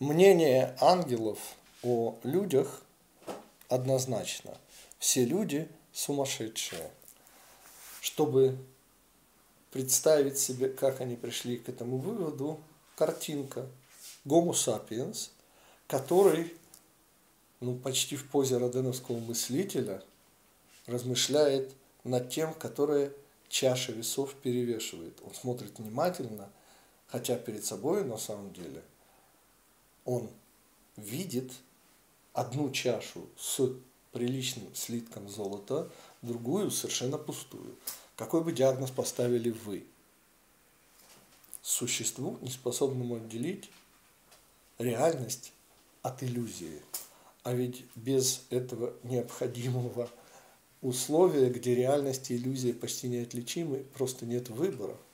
Мнение ангелов о людях однозначно. Все люди сумасшедшие. Чтобы представить себе, как они пришли к этому выводу, картинка Homo sapiens, который ну, почти в позе роденовского мыслителя размышляет над тем, которая чаша весов перевешивает. Он смотрит внимательно, хотя перед собой на самом деле он видит одну чашу с приличным слитком золота, другую совершенно пустую. Какой бы диагноз поставили вы? Существу, неспособному отделить реальность от иллюзии. А ведь без этого необходимого условия, где реальность и иллюзия почти неотличимы, просто нет выбора –